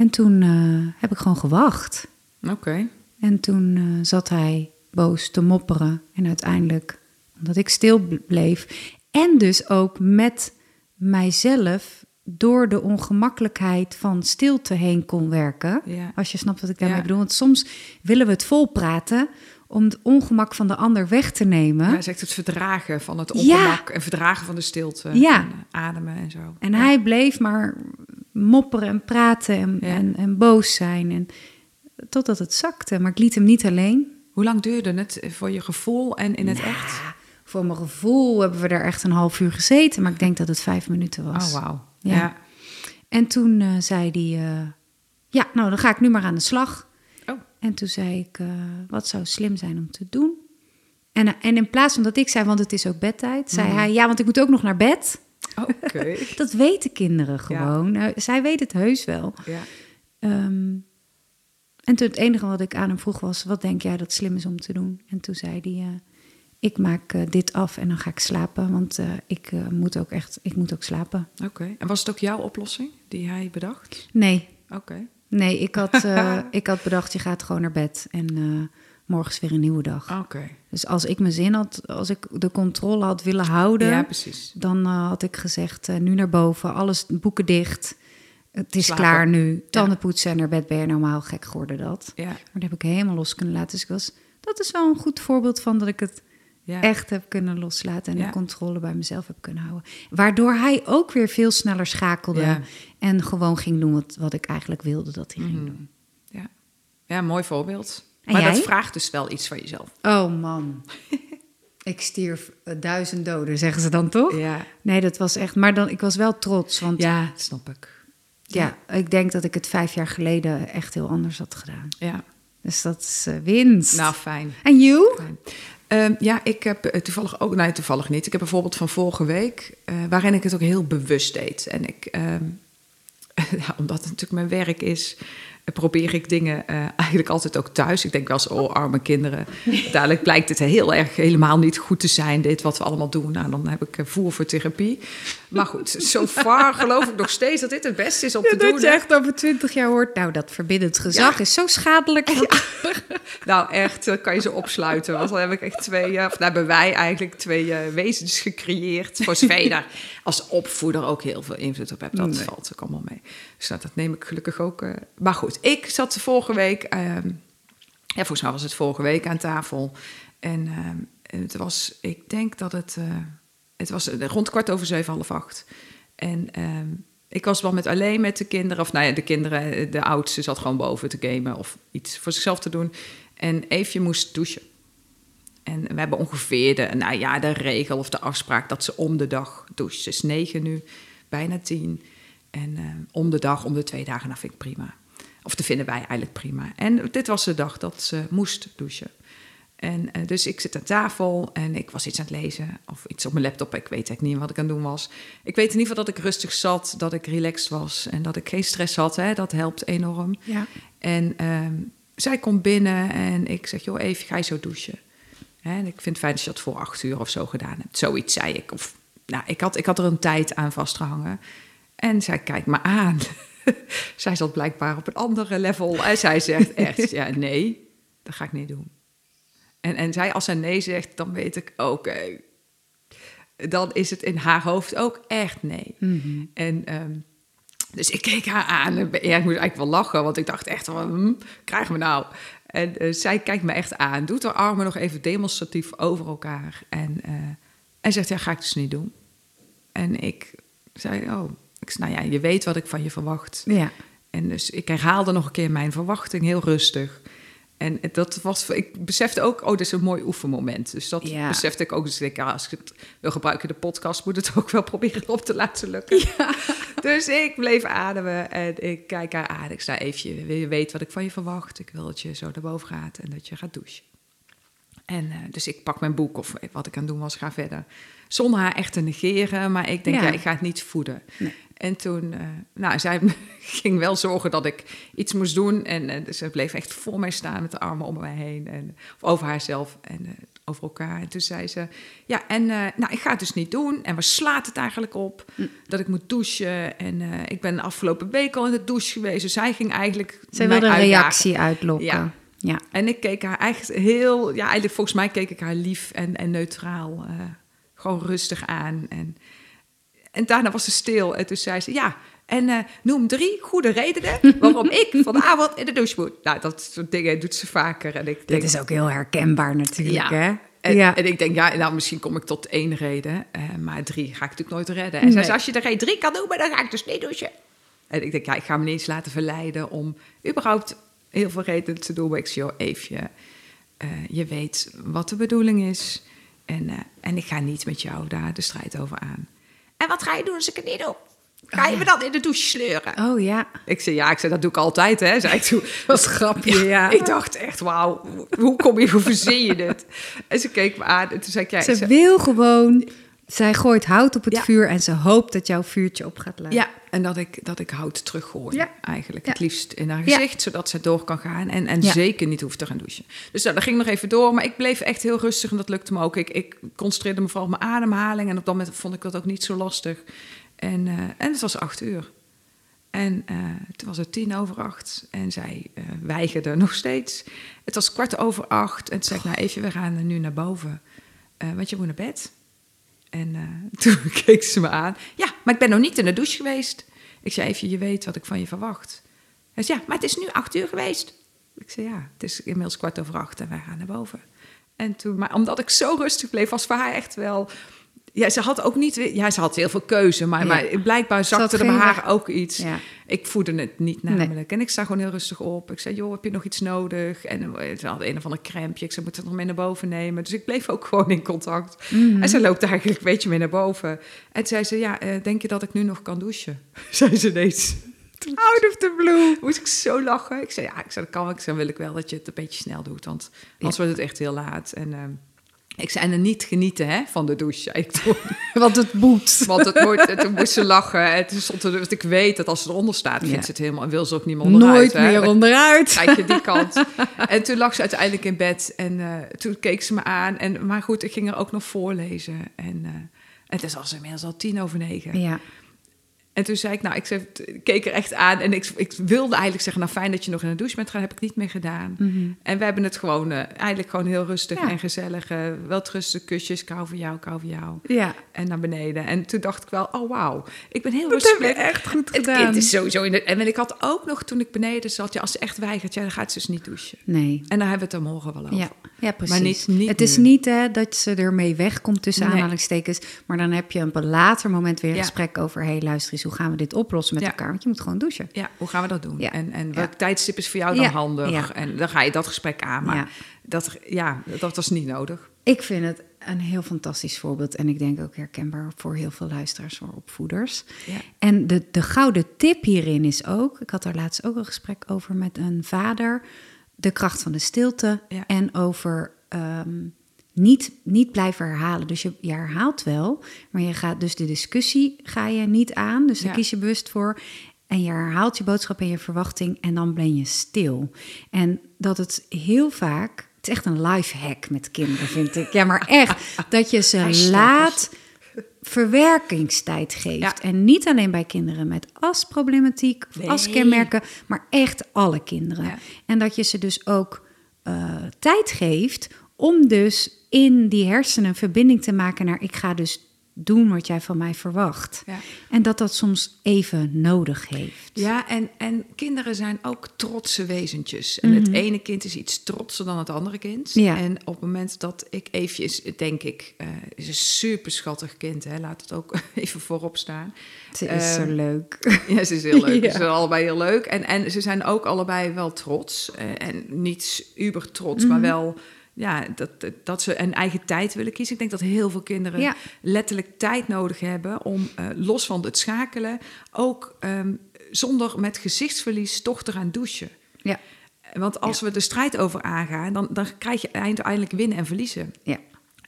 En toen eh, heb ik gewoon gewacht. Oké. En toen eh, zat hij boos te mopperen. En uiteindelijk, omdat ik stil bleef. En dus ook met mijzelf door de ongemakkelijkheid van stilte heen kon werken. Ja. Als je snapt wat ik daarmee Ja. bedoel. Want soms willen we het volpraten om het ongemak van de ander weg te nemen. Hij zegt het verdragen van het Ja. ongemak en verdragen van de stilte. Ja. En, ademen en zo. En Ja. hij bleef maar mopperen en praten en, Ja. en, en boos zijn. En, totdat het zakte. Maar ik liet hem niet alleen. Hoe lang duurde het voor je gevoel en in het Nou, echt? Voor mijn gevoel hebben we daar echt een half uur gezeten. Maar ik denk dat het vijf minuten was. Oh, wauw. Ja. Ja. En toen eh, zei hij... eh, ja, nou dan ga ik nu maar aan de slag. Oh. En toen zei ik, eh, wat zou slim zijn om te doen? En, en in plaats van dat ik zei, want het is ook bedtijd... zei Mhm. hij, ja, want ik moet ook nog naar bed. Oké. [laughs] Dat weten kinderen gewoon. Nou, zij weet het heus wel. ja. Ehm, en toen het enige wat ik aan hem vroeg was: wat denk jij dat slim is om te doen? En toen zei hij: eh, ik maak eh, dit af en dan ga ik slapen, want eh, ik moet ook echt, ik moet ook slapen. Oké. En was het ook jouw oplossing die hij bedacht? Nee, Oké. nee, ik had, [laughs] ik had bedacht: je gaat gewoon naar bed en morgen is weer een nieuwe dag. Oké. Dus als ik mijn zin had, als ik de controle had willen houden, Ja, precies. dan eh, had ik gezegd: eh, nu naar boven, alles boeken dicht. Het is Slapen. klaar nu. Tanden poetsen en naar bed ben je normaal gek geworden dat. Ja. Maar dat heb ik helemaal los kunnen laten. Dus ik was, dat is wel een goed voorbeeld van dat ik het Ja. echt heb kunnen loslaten en Ja. de controle bij mezelf heb kunnen houden. Waardoor hij ook weer veel sneller schakelde Ja. en gewoon ging doen wat, wat ik eigenlijk wilde dat hij ging Mhm. doen. Ja. ja, mooi voorbeeld. Maar jij? dat vraagt dus wel iets van jezelf. Oh man, [laughs] ik stierf eh, duizend doden, zeggen ze dan toch? Ja. Nee, dat was echt, maar dan, ik was wel trots, want ja. Ja, snap ik. ik denk dat ik het vijf jaar geleden echt heel anders had gedaan. Ja. Dus dat is eh, winst. Nou, fijn. en you? Fijn. Ehm, ja, ik heb eh, toevallig ook, nee, toevallig niet. Ik heb een voorbeeld van vorige week, waarin ik het ook heel bewust deed. En ik, ehm, ja, [laughs] omdat het natuurlijk mijn werk is, probeer ik dingen eh, eigenlijk altijd ook thuis. Ik denk wel eens, oh, arme kinderen. Uiteindelijk blijkt het heel erg helemaal niet goed te zijn, dit wat we allemaal doen. Nou, dan heb ik eh, voer voor therapie. Maar goed, so far geloof ik nog steeds dat dit het beste is om te doen. dat je hè. echt over twintig jaar hoort. Nou, dat verbindend gezag Ja. is zo schadelijk. [laughs] Nou, echt, dan kan je ze opsluiten. Want dan heb ik echt twee, eh, of nou, hebben wij eigenlijk twee eh, wezens gecreëerd. Voor zover als opvoeder ook heel veel invloed op hebt. Dat Nee. valt ook allemaal mee. Dus nou, dat neem ik gelukkig ook. eh. Maar goed, ik zat vorige week, ehm, ja, volgens mij was het vorige week aan tafel. En ehm, het was, ik denk dat het, eh, het was eh, rond kwart over zeven, half acht. En ehm, ik was wel met alleen met de kinderen, of nou ja, de kinderen, de oudste zat gewoon boven te gamen of iets voor zichzelf te doen. En Eefje moest douchen. En we hebben ongeveer de, nou ja, de regel of de afspraak dat ze om de dag doucht. Ze is negen nu, bijna tien. En eh, om de dag, om de twee dagen, dat vind ik prima. Of dat vinden wij eigenlijk prima. En dit was de dag dat ze moest douchen. En eh, dus ik zit aan tafel en ik was iets aan het lezen of iets op mijn laptop. Ik weet eigenlijk niet wat ik aan het doen was. Ik weet in ieder geval dat ik rustig zat, dat ik relaxed was en dat ik geen stress had. Hè. Dat helpt enorm. Ja. En ehm, zij komt binnen en ik zeg, joh, even, ga je zo douchen? Hè, en ik vind het fijn dat je dat voor acht uur of zo gedaan hebt. Zoiets zei ik. Of, nou, ik had, ik had er een tijd aan vastgehangen. En zij kijkt me aan. [laughs] zij zat blijkbaar op een andere level. En zij zegt echt, [laughs] ja, nee, dat ga ik niet doen. En, en zij, als zij nee zegt, dan weet ik, oké. Dan is het in haar hoofd ook echt nee. Mhm. En ehm, dus ik keek haar aan. En ja, ik moest eigenlijk wel lachen, want ik dacht echt van, hm, krijgen we nou? En eh, zij kijkt me echt aan, doet haar armen nog even demonstratief over elkaar. En eh, En zegt, ja, ga ik dus niet doen. En ik zei, oh, ik zei, nou ja, je weet wat ik van je verwacht. Ja. En dus ik herhaalde nog een keer mijn verwachting heel rustig. En dat was, ik besefte ook, oh, dit is een mooi oefenmoment. Dus dat Ja. besefte ik ook. Dus ik ja, als ik het wil gebruiken in de podcast, moet het [laughs] ook wel proberen op te laten lukken. Dus ik bleef ademen en ik kijk haar aan. Ik zei, even, je weet wat ik van je verwacht. Ik wil dat je zo naar boven gaat en dat je gaat douchen. En eh, dus ik pak mijn boek of wat ik aan het doen was, ga verder. Zonder haar echt te negeren, maar ik denk, Ja. ja, ik ga het niet voeden. Nee. En toen, eh, nou, zij [laughs] ging wel zorgen dat ik iets moest doen. En eh, ze bleef echt voor mij staan met de armen om mij heen. En, of over haarzelf en eh, over elkaar. En toen zei ze, ja, en nou, ik ga het dus niet doen. En waar slaat het eigenlijk op? Hm. Dat ik moet douchen. En ik ben de afgelopen week al in de douche geweest. Dus zij ging eigenlijk Zij wilde een uitdagen. reactie uitlokken. Ja. Ja. En ik keek haar eigenlijk heel, ja, eigenlijk volgens mij keek ik haar lief en, en neutraal, gewoon rustig aan. En, en daarna was ze stil en toen zei ze, ja, en eh, noem drie goede redenen waarom [laughs] ik vanavond in de douche moet. Nou, dat soort dingen doet ze vaker. En ik Dit denk, is ook heel herkenbaar natuurlijk, Ja. hè? en, ja. en ik denk, ja, nou, misschien kom ik tot één reden, eh, maar drie ga ik natuurlijk nooit redden. En zij Nee. zei, als je er geen drie kan noemen, dan ga ik dus niet douchen. En ik denk, ja, ik ga me niet eens laten verleiden om überhaupt heel veel redenen te doen. Maar ik zeg, joh, Eefje, eh, je weet wat de bedoeling is. En, en ik ga niet met jou daar de strijd over aan. En wat ga je doen als ik het niet doe? Ga je me dan in de douche sleuren? Oh ja. Ik zei, ja, ik zei, dat doe ik altijd, hè, zei ik toen. [laughs] Wat grapje, ja. Ik dacht echt, wauw, hoe- hoe kom je, hoe verzin je dit? En ze keek me aan en toen zei ik, ja, Ze ze- wil gewoon... Zij gooit hout op het Ja. vuur en ze hoopt dat jouw vuurtje op gaat laten. ja, en dat ik, dat ik hout teruggooi, Ja. eigenlijk. Ja. Het liefst in haar gezicht, zodat ze door kan gaan en, en zeker niet hoeft te gaan douchen. Dus nou, dat ging nog even door, maar ik bleef echt heel rustig en dat lukte me ook. Ik, ik concentreerde me vooral op mijn ademhaling en op dat moment vond ik dat ook niet zo lastig. En, eh, en het was acht uur. En eh, toen was het tien over acht en zij eh, weigerde nog steeds. Het was kwart over acht en toen zei ik, nou even, we gaan nu naar boven, eh, want je moet naar bed. En eh, [laughs] toen keek ze me aan. Ja, maar ik ben nog niet in de douche geweest. Ik zei even, je weet wat ik van je verwacht. Hij zei, ja, maar het is nu acht uur geweest. Ik zei, ja, het is inmiddels kwart over acht en wij gaan naar boven. En toen, maar omdat ik zo rustig bleef, was voor haar echt wel... Ja, ze had ook niet... Ja, ze had heel veel keuze, maar, Ja. maar blijkbaar Ze zakte er bij haar ook iets. Ja. Ik voedde het niet namelijk. En ik sta gewoon heel rustig op. Ik zei, joh, heb je nog iets nodig? En eh, ze had een of ander krempje. Ik zei, moet het nog mee naar boven nemen? Dus ik bleef ook [laughs] gewoon in contact. Mhm. En ze loopt eigenlijk een beetje mee naar boven. En zei ze, ja, eh, denk je dat ik nu nog kan douchen? [laughs] zei ze ineens. Out of the blue. Moest ik zo lachen. Ik zei, ja, ik zei, dat kan. Ik zei, dan wil ik wel dat je het een beetje snel doet. Want anders wordt het echt heel laat. En ehm, ik zei, en niet genieten hè, van de douche, [laughs] ik. Want het moet. Want het en toen moest ze [laughs] lachen. En toen stond er, want ik weet dat als ze eronder staat, vindt Ja. ze het helemaal... wil ze ook niet meer onderuit. Nooit hè. meer onderuit. Kijk je die kant. [laughs] En toen lag ze uiteindelijk in bed. En eh, toen keek ze me aan. En, maar goed, ik ging er ook nog voorlezen. En, eh, en het was inmiddels al tien over negen. Ja. En toen zei ik, nou, ik zei- ik keek er echt aan. En ik, ik wilde eigenlijk zeggen, nou fijn dat je nog in de douche bent gaan. heb ik niet meer gedaan. En we hebben het gewoon, eh, eigenlijk gewoon heel rustig Ja. en gezellig. eh wel rustig kusjes, hou van jou, hou van jou. Ja. En naar beneden. En toen dacht ik wel, oh wauw, ik ben heel Dat rustig. heb gebleven. echt goed Het gedaan. kind is sowieso in de... En ik had ook nog, toen ik beneden zat, ja, als ze echt weigert, ja, dan gaat ze dus niet douchen. Nee. En daar hebben we het er morgen wel over. Ja, ja, precies. Maar niet- niet het is nu. niet hè, dat ze ermee wegkomt tussen Nee. aanhalingstekens. Maar dan heb je een later moment weer een Ja. gesprek over... hé, luister hoe gaan we dit oplossen met Ja. elkaar? Want je moet gewoon douchen. Ja, hoe gaan we dat doen? Ja. En, en welk tijdstip is voor jou dan handig? Ja. En dan ga je dat gesprek aan. Maar dat, ja, dat was niet nodig. Ik vind het een heel fantastisch voorbeeld. En ik denk ook herkenbaar voor heel veel luisteraars, voor opvoeders. Ja. En de, de gouden tip hierin is ook... Ik had daar laatst ook een gesprek over met een vader. De kracht van de stilte. Ja. En over ehm, niet, niet blijven herhalen. Dus je, je herhaalt wel, maar je gaat dus de discussie ga je niet aan. Dus daar Ja. kies je bewust voor. En je herhaalt je boodschap en je verwachting en dan ben je stil. En dat het heel vaak... Het is echt een life hack met kinderen, vind ik. Ja, maar echt. [laughs] Dat je ze laat verwerkingstijd geeft. Ja. En niet alleen bij kinderen met asproblematiek of Nee. askenmerken, maar echt alle kinderen. Ja. En dat je ze dus ook eh, tijd geeft om dus in die hersenen een verbinding te maken naar ik ga dus doen wat jij van mij verwacht. Ja. En dat dat soms even nodig heeft. Ja, en, en kinderen zijn ook trotse wezentjes. En het ene kind is iets trotser dan het andere kind. Ja. En op het moment dat ik eventjes, denk ik, eh is een super schattig kind. Hè? Laat het ook [laughs] even voorop staan. Ze is zo Ehm, leuk. [laughs] Ja, ze is heel leuk. [laughs] Ja. Ze zijn allebei heel leuk. En, en ze zijn ook allebei wel trots. Eh, en niet uber trots, maar wel ja, dat, dat- ze een eigen tijd willen kiezen. Ik denk dat heel veel kinderen Ja. letterlijk tijd nodig hebben om eh, los van het schakelen ook ehm, zonder met gezichtsverlies toch te gaan douchen. Ja, Want als we de strijd over aangaan, dan, dan krijg je uiteindelijk winnen en verliezen. ja,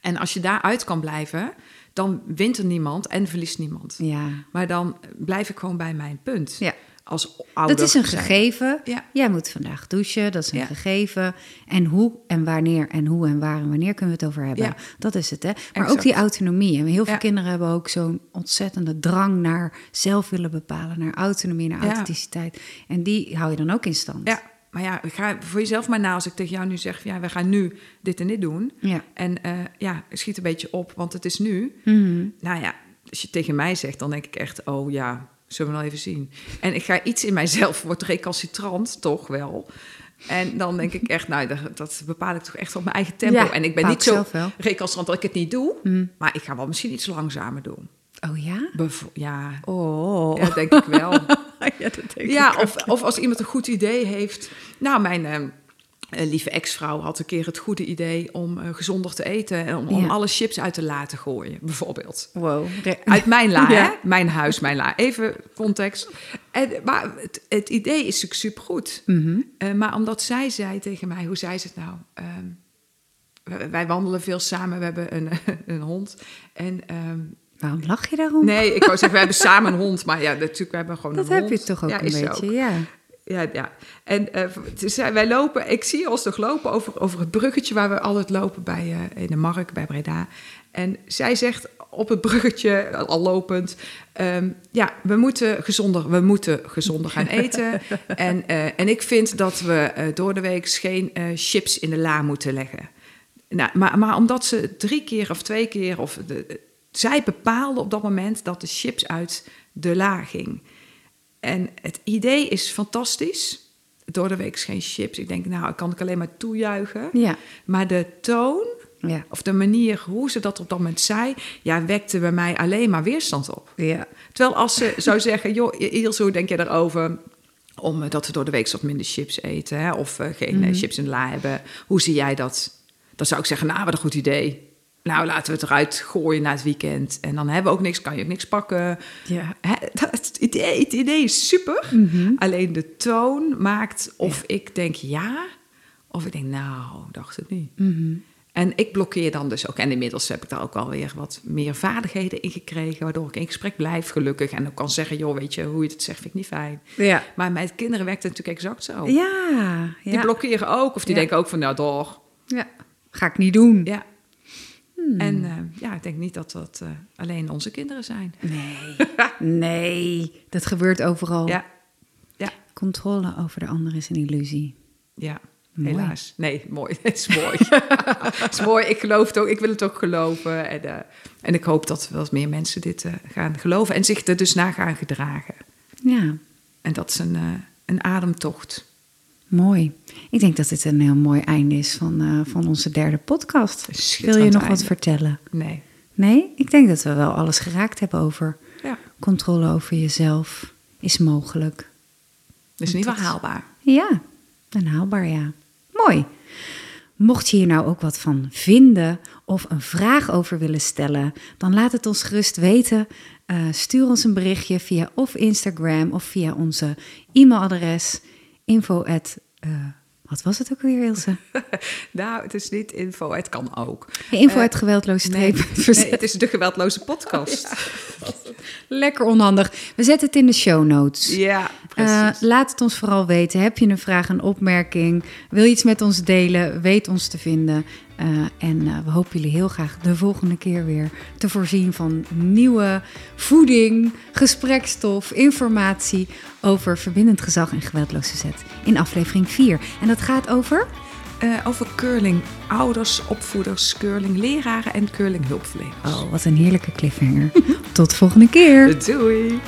En als je daaruit kan blijven, dan wint er niemand en verliest niemand. ja. Maar dan blijf ik gewoon bij mijn punt. Ja. Als ouder Dat is een gegeven. Ja. Jij moet vandaag douchen, dat is een Ja. gegeven. En hoe en wanneer en hoe en waar en wanneer kunnen we het over hebben. Ja. Dat is het, hè? Maar Exact. ook die autonomie. En heel veel kinderen hebben ook zo'n ontzettende drang naar zelf willen bepalen, naar autonomie, naar authenticiteit. En die hou je dan ook in stand. Ja, maar ja, ga voor jezelf maar na als ik tegen jou nu zeg... ja, we gaan nu dit en dit doen. Ja. En eh, ja, schiet een beetje op, want het is nu. Mhm. Nou ja, als je tegen mij zegt, dan denk ik echt... oh ja, zullen we wel even zien. En ik ga iets in mijzelf, wordt recalcitrant, toch wel... En dan denk ik echt, nou, dat, dat bepaal ik toch echt op mijn eigen tempo. Ja, en ik ben niet zo recalcitrant dat ik het niet doe. Mm. Maar ik ga wel misschien iets langzamer doen. Oh ja? Bevo- ja, Oh. ja, denk ik wel. [laughs] ja, dat denk Ja, ik of, of als iemand een goed idee heeft. Nou, mijn eh, eh, lieve ex-vrouw had een keer het goede idee om eh, gezonder te eten. En om, alle chips uit te laten gooien, bijvoorbeeld. Wow. Uit mijn la, [laughs] Ja. hè? Mijn huis, mijn la. Even context. En, maar het, het idee is natuurlijk supergoed. Eh, maar omdat zij zei tegen mij, hoe zei ze het nou? Ehm, wij, wij wandelen veel samen, we hebben een, [laughs] een hond. En ehm, Waarom lach je daarom? nee, ik wou zeggen, we hebben samen een hond. Maar ja, natuurlijk, we hebben gewoon dat een heb hond. je toch ook Ja, een beetje, ja. Ja, ja. En zij- wij lopen, ik zie ons nog lopen over, over het bruggetje waar we altijd lopen bij, eh, in de markt bij Breda. En zij zegt op het bruggetje, al lopend, ehm, ja, we moeten gezonder, we moeten gezonder gaan [laughs] eten. en, en ik vind dat we door de week geen chips in de la moeten leggen. Nou, maar, maar omdat ze drie keer of twee keer, of de, zij bepaalde op dat moment dat de chips uit de la ging. En het idee is fantastisch. Door de week geen chips. Ik denk, nou, kan ik alleen maar toejuichen. Ja. Maar de toon, Ja. of de manier hoe ze dat op dat moment zei, ja, wekte bij mij alleen maar weerstand op. Ja. Terwijl als ze zou [laughs] zeggen, joh, Ilse, hoe denk je daarover? Om, eh, dat we door de week wat minder chips eten, hè? of eh, geen eh, chips in de la hebben. Hoe zie jij dat? Dan zou ik zeggen, nou, wat een goed idee. Nou, laten we het eruit gooien na het weekend. En dan hebben we ook niks, kan je ook niks pakken. Ja. Hè, dat, het, idee, het idee is super. Alleen de toon maakt of ik denk ja, of ik denk nou, dacht het niet. En ik blokkeer dan dus ook. En inmiddels heb ik daar ook wel weer wat meer vaardigheden in gekregen, waardoor ik in gesprek blijf, gelukkig. En ook kan zeggen, joh, weet je, hoe je het zegt, vind ik niet fijn. Ja. Maar met kinderen werkt het natuurlijk exact zo. Ja. Die blokkeren ook, of die denken ook van, nou, door. ja. Ga ik niet doen. Ja. En eh, ja, ik denk niet dat dat eh, alleen onze kinderen zijn. Nee. [laughs] nee. Dat gebeurt overal. Ja, ja, Controle over de ander is een illusie. ja. Mooi. Helaas. Nee, mooi. [laughs] Het is mooi. Het is mooi. Ik geloof het ook. Ik wil het ook geloven. En, eh, en ik hoop dat wel meer mensen dit gaan geloven en zich er dus naar gaan gedragen. Ja. En dat is een, een ademtocht. Mooi. Ik denk dat dit een heel mooi einde is van, eh, van onze derde podcast. Wil je nog wat vertellen? Nee. Nee? Ik denk dat we wel alles geraakt hebben over Ja, controle over jezelf is mogelijk. is niet Dat- haalbaar. Ja, en haalbaar ja. Mooi. Mocht je hier nou ook wat van vinden of een vraag over willen stellen, dan laat het ons gerust weten. Eh, stuur ons een berichtje via of Instagram of via onze e-mailadres info at, eh, wat was het ook weer, Ilse? [laughs] Nou, het is niet info. Het kan ook. Info at geweldloos Nee, streep. nee, [laughs] het is de geweldloze podcast. [laughs] Lekker onhandig. We zetten het in de show notes. Ja, Eh, precies. laat het ons vooral weten. Heb je een vraag, een opmerking? Wil je iets met ons delen? Weet ons te vinden. Eh, en eh, we hopen jullie heel graag de volgende keer weer te voorzien van nieuwe voeding, gesprekstof, informatie over verbindend gezag en geweldloos verzet in aflevering 4. En dat gaat over eh, over curling ouders, opvoeders, curling leraren en curling hulpverleners. Oh, wat een heerlijke cliffhanger. [laughs] Tot de volgende keer. Doei!